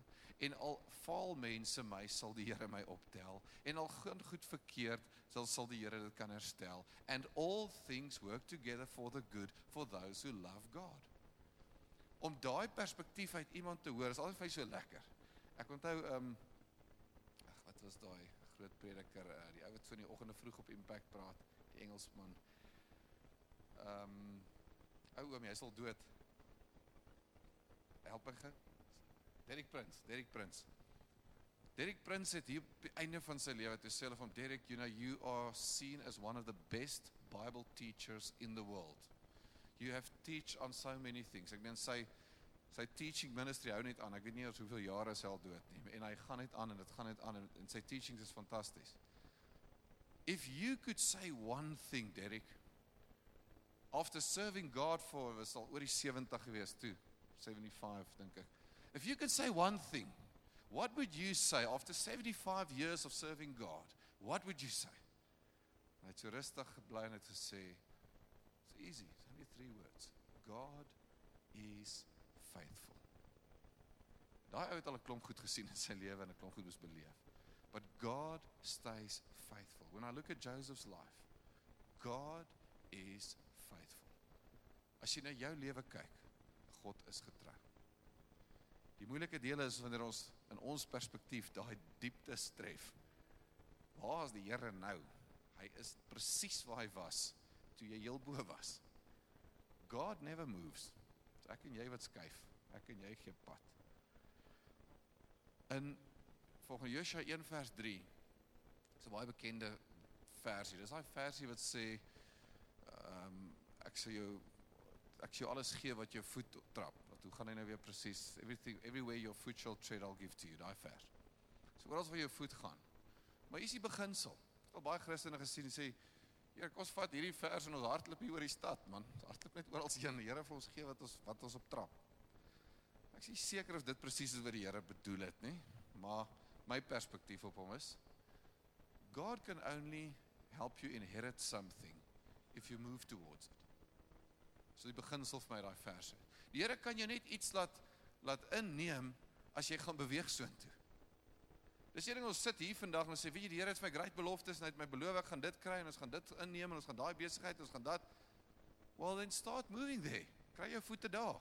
en al faal mense my sal die Here my optel en al gaan goed verkeerd sal sal die Here dit kan herstel and all things work together for the good for those who love God. Om daai perspektief uit iemand te hoor is altyd vir my so lekker. Ek onthou ehm um, ag wat was daai groot prediker uh, die ou wat so in die oggende vroeg op Impact praat, die Engelsman. Ehm um, ou oom, hy sal dood. Help my gou. Derek Prince, Derek Prince. Derek Prince het hier op die einde van sy lewe toe sê hulle van Derek, you know you are seen as one of the best Bible teachers in the world. You have teach on so many things. Ek meen sy sy teaching ministry hou net aan. Ek weet nie eers hoeveel jare hy al dood nie en hy gaan net aan en dit gaan net aan en, en sy teachings is fantasties. If you could say one thing, Derek, after serving God for was al oor die 70 gewees toe, 75 dink ek. If you could say one thing, what would you say after 75 years of serving God? What would you say? Hy het so rustig gebly en het gesê, it's easy, it's only three words. God is faithful. Daai ou het al 'n klomp goed gesien in sy lewe en 'n klomp goed moes beleef. But God stays faithful. When I look at Joseph's life, God is faithful. As jy na jou lewe kyk, God is getrou. Die moeilike deel is wanneer ons in ons perspektief daai diepte tref. Waar is die Here nou? Hy is presies waar hy was toe jy heel bo was. God never moves. So ek en jy wat skuif. Ek en jy gee pad. In volgens Josua 1 vers 3 is 'n baie bekende versie. Dis daai versie wat sê ehm um, ek sê jou ek sê alles gee wat jou voet trap. Wat hoe gaan hy nou weer presies? Everything everywhere your foot shall tread I'll give to you. Daai vers. So oral waar jou voet gaan. Maar hier is die beginsel. Ek het baie Christene gesien sê Here, kom ons vat hierdie vers en ons hardloop hier oor die stad, man. Ons hardloop net oral heen. Die Here vir ons gee wat ons wat ons op trap. Ek is seker of dit presies is wat die Here bedoel het, nie? Maar my perspektief op hom is God can only help you inherit something if you move towards it. So die beginsel vir my daai verse. Die Here kan jou net iets laat laat inneem as jy gaan beweeg soontoe. Dis hierdie ons sit hier vandag en sê weet jy die Here het vir my groot beloftes en hy het my beloof ek gaan dit kry en ons gaan dit inneem en ons gaan daai besigheid ons gaan dat Well then start moving there. Kry jou voete daar.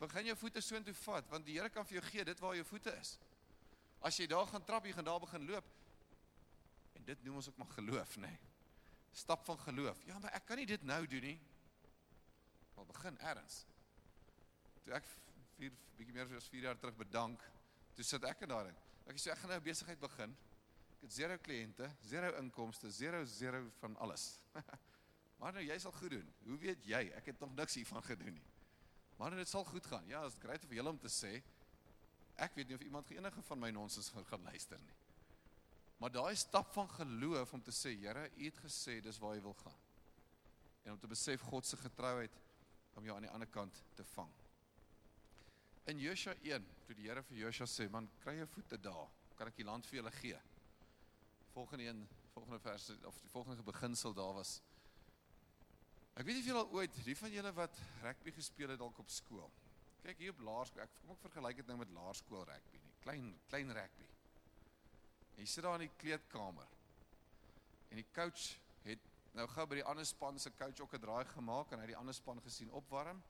Begin jou voete soontoe vat want die Here kan vir jou gee dit waar jou voete is. As jy daar gaan trap, jy gaan daar begin loop. En dit noem ons ook maar geloof, nê. Nee. Stap van geloof. Ja, maar ek kan nie dit nou doen nie. Wel begin erns. Toe ek 4 bietjie meer as 4 jaar terug bedank, toe sit ek in daarin. Ek sê ek gaan nou 'n besigheid begin. Ek het zero kliënte, zero inkomste, zero zero van alles. [LAUGHS] maar nou jy sal goed doen. Hoe weet jy? Ek het nog niks hiervan gedoen nie. Maar nou, dit sal goed gaan. Ja, dit is grait vir julle om te sê. Ek weet nie of iemand enige van my nonsens gaan luister nie. Maar daai stap van geloof om te sê, Here, U het gesê dis waar jy wil gaan. En om te besef God se getrouheid om jou aan die ander kant te vang. In Josua 1, toe die Here vir Josua sê, "Man, kry jou voete daar, kan ek die land vir julle gee." Volgende een, volgende vers of die volgende beginsel daar was Ek weet nie of julle al ooit, die van julle wat rugby gespeel het dalk op skool. Kyk hier op laerskool, ek kom ek vergelyk dit nou met laerskool rugby nie. Klein klein rugby. En jy sit daar in die kleedkamer. En die coach het nou gou by die ander span se coach ook 'n draai gemaak en hy het die ander span gesien opwarm.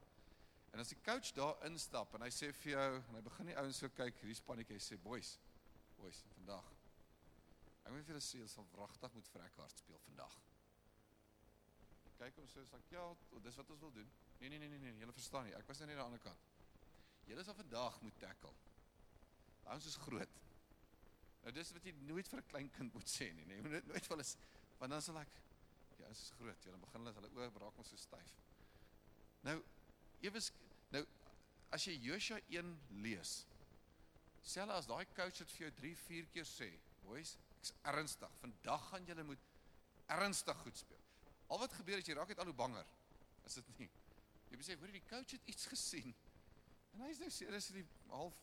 En as die coach daar instap en hy sê vir jou en hy begin die ouens so kyk, hierdie spannetjie sê boys, boys, vandag. Ek moet vir julle sê, ons sal wragtig moet vrekhard speel vandag. Kyk hom so sê ek, ja, dis wat ons wil doen. Nee nee nee nee nee, julle verstaan nie. Ek was net aan die ander kant. Julle sal vandag moet tackle. Ons is groot. Nou dis wat jy nooit vir 'n klein kind moet sê nie, nee. Jy moet nooit vir hulle want dan sal ek ja, is groot. Dan begin hulle hulle oë braak ons so styf. Nou ewes nou as jy Josua 1 lees. Selfs as daai coach dit vir jou 3, 4 keer sê, boys, ek's ernstig. Vandag gaan julle moet ernstig goed speel. Al wat gebeur is jy raak net al hoe banger. Is dit nie? Jy besef, hoor die coach het iets gesien. En hy is nou seriously half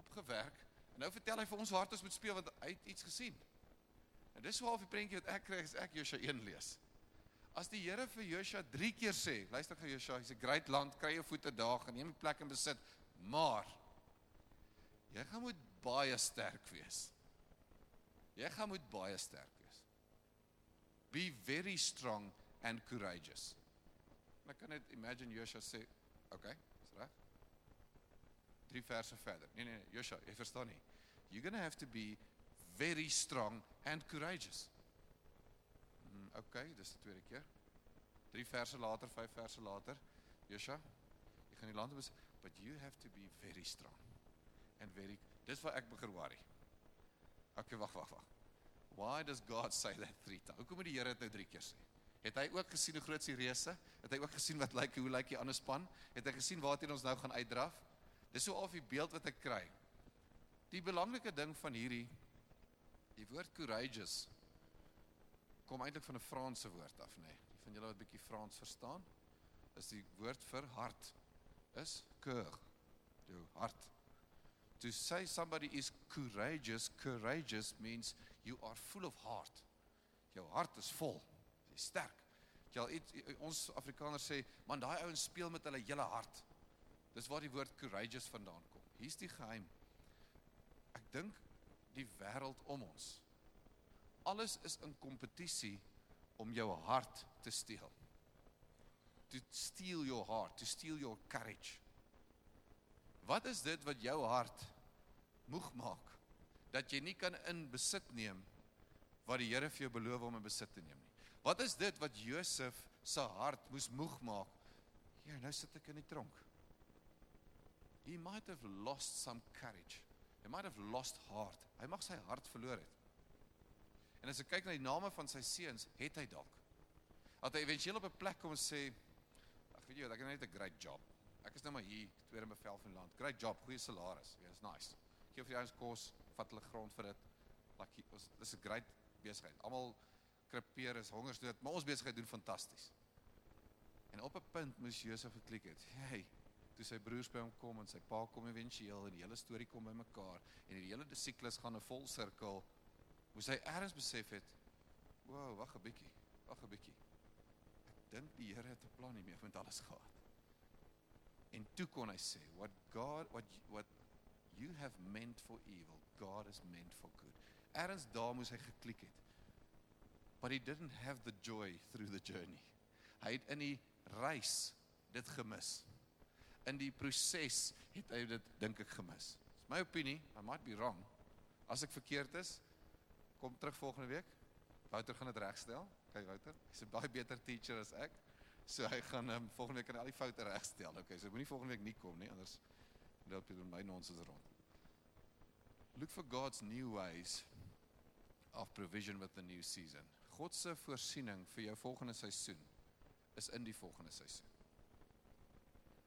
opgewerk. En nou vertel hy vir ons hoe hard ons moet speel want hy het iets gesien. En dis half die prentjie wat ek kry as ek Josua 1 lees. As die Here vir Josua 3 keer sê, luister gou Josua, hy's 'n great land, kry jou voete daar, geneem die plek in besit, maar jy gaan moet baie sterk wees. Jy gaan moet baie sterk wees. Be very strong and courageous. Ek kan net imagine Joshua sê, okay, is reg? Drie verse verder. Nee nee, nee Joshua, jy verstaan nie. You're going to have to be very strong and courageous. Mm, okay, dis die tweede keer. Drie verse later, vyf verse later, Joshua, jy gaan die land bes, but you have to be very strong and very Dis wat ek begin worry. Okay, wag, wag, wag. Why does God [LAUGHS] say that three times? Hoekom moet die Here dit nou drie keer sê? Het hy ook gesien hoe groot die reëse? Het hy ook gesien wat lyk like, hoe lyk like die ander span? Het hy gesien waarheen ons nou gaan uitdraf? Dis so al die beeld wat ek kry. Die belangrike ding van hierdie die woord courageous kom eintlik van 'n Franse woord af, nê. Nee. Van julle wat bietjie Frans verstaan, is die woord vir hart is cœur. Jou hart. To say somebody is courageous, courageous means you are full of heart. Jou hart is vol. Jy's sterk. Jy al iets ons Afrikaners sê, man daai ouens speel met hulle hele hart. Dis waar die woord courageous vandaan kom. Hier's die geheim. Ek dink die wêreld om ons. Alles is in kompetisie om jou hart te steel. To steal your heart, to steal your courage. Wat is dit wat jou hart moeg maak dat jy nie kan in besit neem wat die Here vir jou beloof om in besit te neem nie? Wat is dit wat Josef se hart moes moeg maak? Ja, nou sit ek in die tronk. He might have lost some courage. He might have lost heart. Hy mag sy hart verloor het. En as ek kyk na die name van sy seuns, het hy dalk. Dat hy éventueel op 'n plek kom en sê, ag weet jy, ek het net 'n great job. Ek is nou maar hier, tweede bevel van die land. Great job, goeie salaris. Ja, is nice. Gee vir jou ons kos, vat hulle grond vir dit. Like ons dis 'n great besigheid. Almal krepeer is hongersdood, maar ons besigheid doen fantasties. En op 'n punt moes Josef geklik het. Hey, toe sy broers by hom kom en sy pa kom éventueel en die hele storie kom bymekaar en die hele siklus gaan 'n vol sirkel. Moes hy eers besef het, "Wow, wag 'n bietjie. Wag 'n bietjie. Ek dink die Here het 'n plan hiermee met alles gehad." En toe kon hy sê, "What God what what you have meant for evil, God has meant for good." Erns daar moes hy geklik het. But he didn't have the joy through the journey. Hy het in die reis dit gemis. In die proses het hy dit dink ek gemis. Dis my opinie, I might be wrong. As ek verkeerd is, kom terug volgende week. Wouter gaan dit regstel. Kyk Wouter, hy's 'n baie beter teacher as ek. So hy gaan um, volgende week al die foute regstel. Okay, so moenie volgende week nie kom nie, anders loop jy dan my nonsens rond. Look for God's new ways of provision with the new season. God se voorsiening vir jou volgende seisoen is in die volgende seisoen.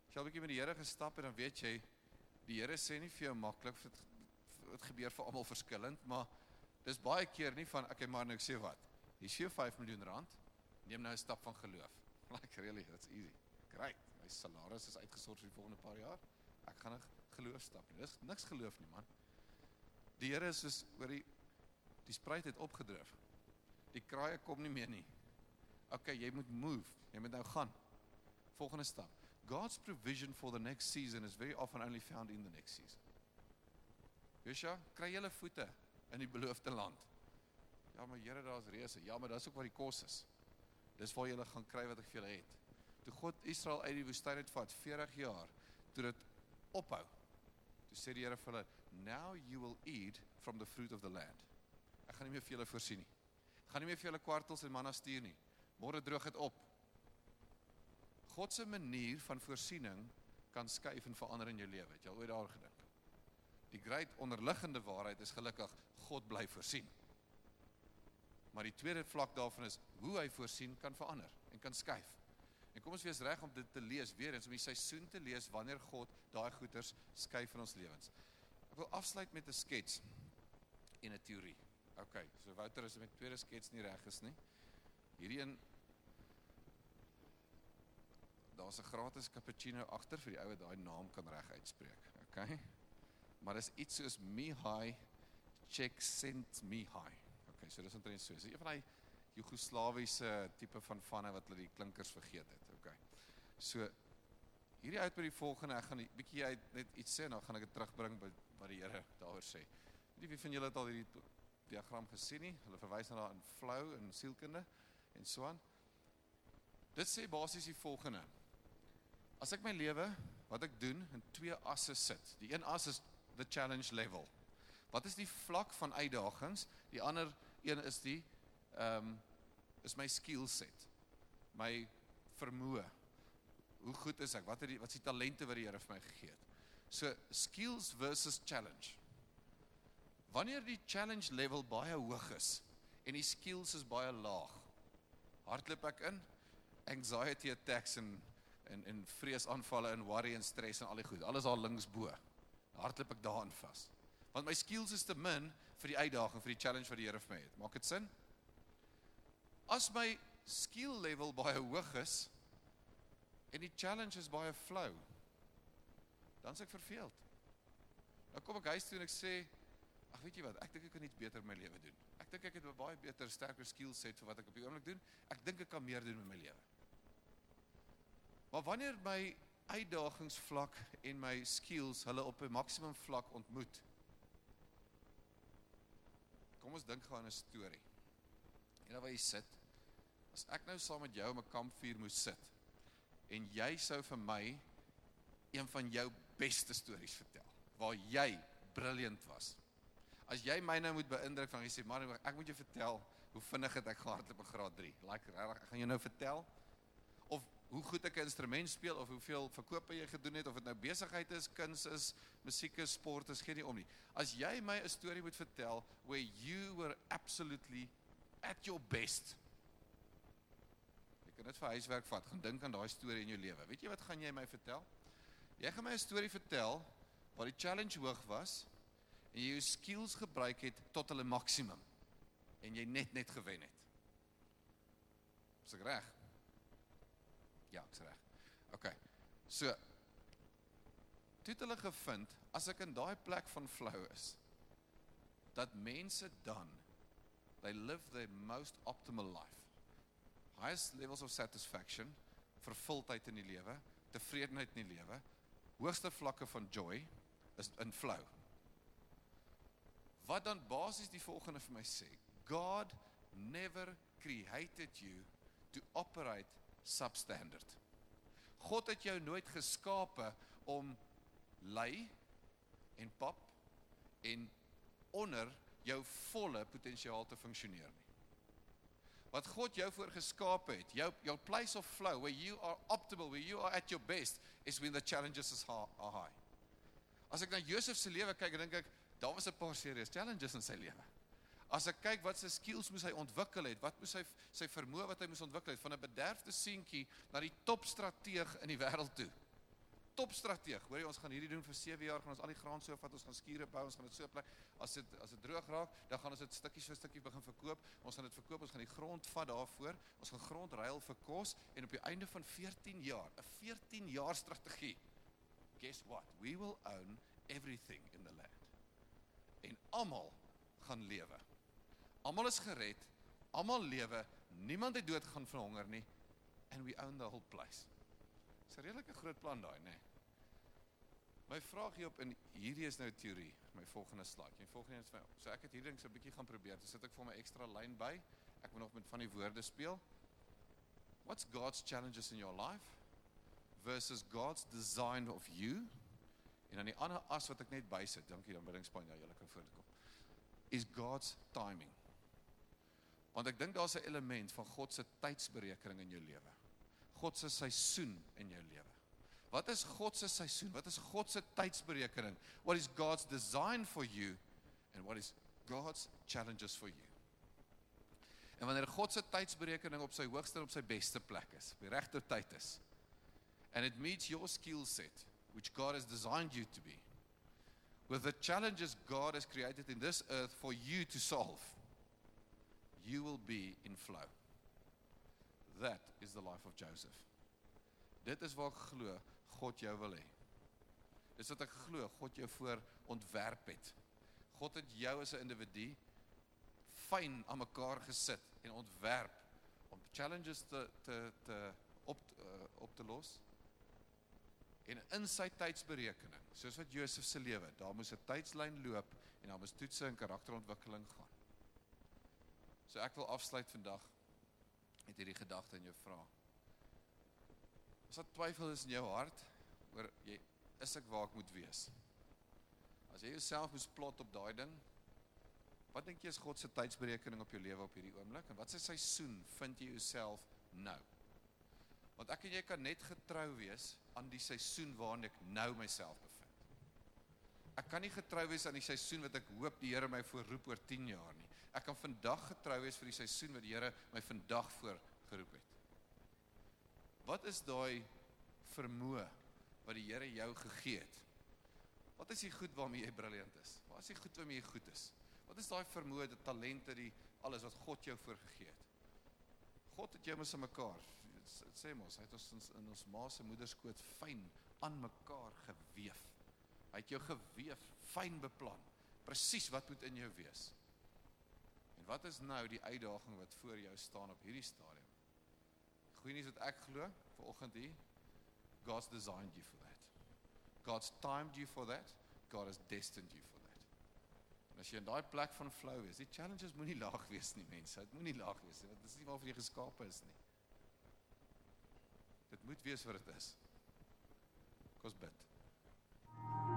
As jy 'n bietjie met die Here gestap het, dan weet jy die Here sê nie vir jou maklik dit gebeur vir almal verskillend, maar dis baie keer nie van okay, maar nou ek sê wat. Hier is jou 5 miljoen rand. Neem nou 'n stap van geloof. [LAUGHS] Like really, that's easy. Great. My salaris is uitgesort vir die volgende paar jaar. Ek gaan 'n geloof stap. Dis niks geloof nie, man. Die Here is soos oor die die spruit het opgedrif. Die kraaie kom nie meer nie. Okay, jy moet move. Jy moet nou gaan. Volgende stap. God's provision for the next season is very often only found in the next season. Josha, kry julle voete in die beloofde land. Ja, maar Here, daar's reëse. Ja, maar dis ook waar die kos is. Dis waar jy gaan kry wat ek vir julle het. toe God Israel uit die woestyn uitvat 40 jaar, toe dit ophou. Toe sê die Here vir hulle, "Now you will eat from the fruit of the land." Ek gaan nie meer vir julle voorsien nie. Ek gaan nie meer vir julle kwartels en manna stuur nie. Môre droog dit op. God se manier van voorsiening kan skuif en verander in jou lewe. Het jy al ooit daaroor gedink? Die groot onderliggende waarheid is gelukkig God bly voorsien. Maar die tweede vlak daarvan is hoe hy voorsien kan verander en kan skuif. En kom ons wees reg om dit te lees weer eens om die seisoen te lees wanneer God daai goeters skuif in ons lewens. Ek wil afsluit met 'n skets en 'n teorie. OK, so Wouter is met tweede skets nie reg is nie. Hierdie een daar's 'n gratis cappuccino agter vir die ou wat daai naam kan reg uitspreek. OK. Maar dis iets soos Mihai Csikszentmihalyi. OK, so dis omtrent so. Dis een van daai Joegoslawiese tipe van vanne wat hulle die klinkers vergeet het. OK. So hierdie uit by die volgende, ek gaan 'n bietjie uit net iets sê en dan gaan ek dit terugbring by wat die Here daaroor sê. Wie van julle het al hierdie diagram gesien nie? Hulle verwys na daar in flou en sielkunde en so aan. Dit sê basies die volgende. As ek my lewe wat ek doen in twee asse sit. Die een as is the challenge level. Wat is die vlak van uitdagings? Die ander een is die ehm um, is my skill set. My vermoë. Hoe goed is ek? Wat het die wat is die talente wat die Here vir my gegee het? So skills versus challenge. Wanneer die challenge level baie hoog is en die skills is baie laag, hardloop ek in anxiety attacks en en en vreesaanvalle en worry en stres en al die goed. Alles daar links bo. Hardloop ek daarin vas. Want my skills is te min vir die uitdaging, vir die challenge wat die Here vir my het. Maak dit sin? As my skill level baie hoog is en die challenge is baie flou, dan s'ek verveeld. Nou kom ek huis toe en ek sê, ag weet jy wat, ek dink ek kan iets beter in my lewe doen. Ek dink ek het 'n baie beter, sterker skill set vir wat ek op die oomblik doen. Ek dink ek kan meer doen met my lewe. Maar wanneer my uitdagingsvlak en my skills hulle op 'n maksimum vlak ontmoet. Kom ons dink gou aan 'n storie. En dan waar jy sit, as ek nou saam met jou om 'n kampvuur moes sit en jy sou vir my een van jou beste stories vertel waar jy brilliant was. As jy my nou moet beïndruk van jy sê maar ek moet jou vertel hoe vinnig het ek gehardloop op graad 3. Like regtig, ek gaan jou nou vertel hoe goed ek 'n instrument speel of hoeveel verkope jy gedoen het of dit nou besigheid is, kuns is, musiek is, sport is, gee nie om nie. As jy my 'n storie moet vertel where you were absolutely at your best. Ek kan dit vir huiswerk vat. Gaan dink aan daai storie in jou lewe. Weet jy wat gaan jy my vertel? Jy gaan my 'n storie vertel waar die challenge hoog was en jy jou skills gebruik het tot hulle maksimum en jy net net gewen het. Is ek reg? Ja, ek's reg. OK. So toe het hulle gevind as ek in daai plek van flou is dat mense dan they live their most optimal life. Highest levels of satisfaction, vervuldheid in die lewe, tevredenheid in die lewe, hoogste vlakke van joy is in flow. Wat dan basies die volgende vir my sê, God never created you to operate substandard. God het jou nooit geskape om lui en pap en onder jou volle potensiaal te funksioneer nie. Wat God jou voor geskape het, jou jou place of flow where you are optimal, where you are at your best is when the challenges is high. As ek na Josef se lewe kyk, dink ek daar was 'n paar serious challenges in sy lewe. As ek kyk wat sy skills moes hy ontwikkel het, wat moes hy sy vermoë wat hy moes ontwikkel het van 'n bederfde seentjie na die topstrateeg in die wêreld toe. Topstrateeg. Hoor jy ons gaan hierdie doen vir 7 jaar, gaan ons al die graan so vat, ons gaan skure bou, ons gaan dit so plek. As dit as dit droog raak, dan gaan ons dit stukkies vir stukkie begin verkoop. Ons gaan dit verkoop, ons gaan die grond vat daarvoor. Ons gaan grond ruil vir kos en op die einde van 14 jaar, 'n 14 jaar strategie. Guess what? We will own everything in the land. En almal gaan lewe. Almal is gered. Almal lewe. Niemand het dood gaan van honger nie. And we own the whole place. Dis 'n redelike groot plan daai, nê. My vraag hier op in hierdie is nou teorie, my volgende slide. Jy volgende is vir so ek het hierdie ding so 'n bietjie gaan probeer. Dis sit ek vir my ekstra lyn by. Ek moet nog met van die woorde speel. What's God's challenges in your life versus God's design of you? En dan die ander as wat ek net bysit, dankie dan bring span ja, julle kan voorkom. Is God's timing. Want ek dink daar's 'n element van God se tydsberekening in jou lewe. God se seisoen in jou lewe. Wat is God se seisoen? Wat is God se tydsberekening? What is God's design for you and what is God's challenges for you? En wanneer God se tydsberekening op sy hoogste en op sy beste plek is, op die regte tyd is, and it meets your skill set which God has designed you to be with the challenges God has created in this earth for you to solve, you will be in flow. That is the life of Joseph. Dit is waar ek glo God jou wil hê. Dis wat ek glo God jou voor ontwerp het. God het jou as 'n individu fyn aan mekaar gesit en ontwerp om challenges te te te op uh, op te los. En in sy tydsberekening, soos wat Josef se lewe, daar moes 'n tydslyn loop en daar moes toetse en karakterontwikkeling gaan. So ek wil afsluit vandag met hierdie gedagte in jou vra. As daar twyfel is in jou hart oor jy is ek waar ek moet wees. As jy jouself moet plot op daai ding, Wat dink jy is God se tydsberekening op jou lewe op hierdie oomblik en wat se seisoen vind jy jouself nou? Want ek en jy kan net getrou wees aan die seisoen waarin ek nou myself bevind. Ek kan nie getrou wees aan die seisoen wat ek hoop die Here my voorroep oor 10 jaar nie. Ek kan vandag getrou wees vir die seisoen wat die Here my vandag voor geroep het. Wat is daai vermoë wat die Here jou gegee het? Wat is die goed waarmee jy briljant is? Wat is die goed waarmee jy goed is? Wat is daai vermoë, die talente, die alles wat God jou voorgegee het? God het jou mos in mekaar. Dit sê mos, hy het ons in ons ma se moederskoot fyn aan mekaar gewewe. Hy het jou gewewe, fyn beplan. Presies wat moet in jou wees. Wat is nou die uitdaging wat voor jou staan op hierdie stadium? Goeie nuus wat ek glo vanoggend hier. God's designed you for that. God's timed you for that. God has destined you for En as jy in daai plek van flow is, die challenges moenie [LAUGHS] laag wees nie, mense. Dit moenie laag wees nie. Dit is nie waarvoor jy geskape is nie. Dit moet wees wat dit is. Kos bid. Thank you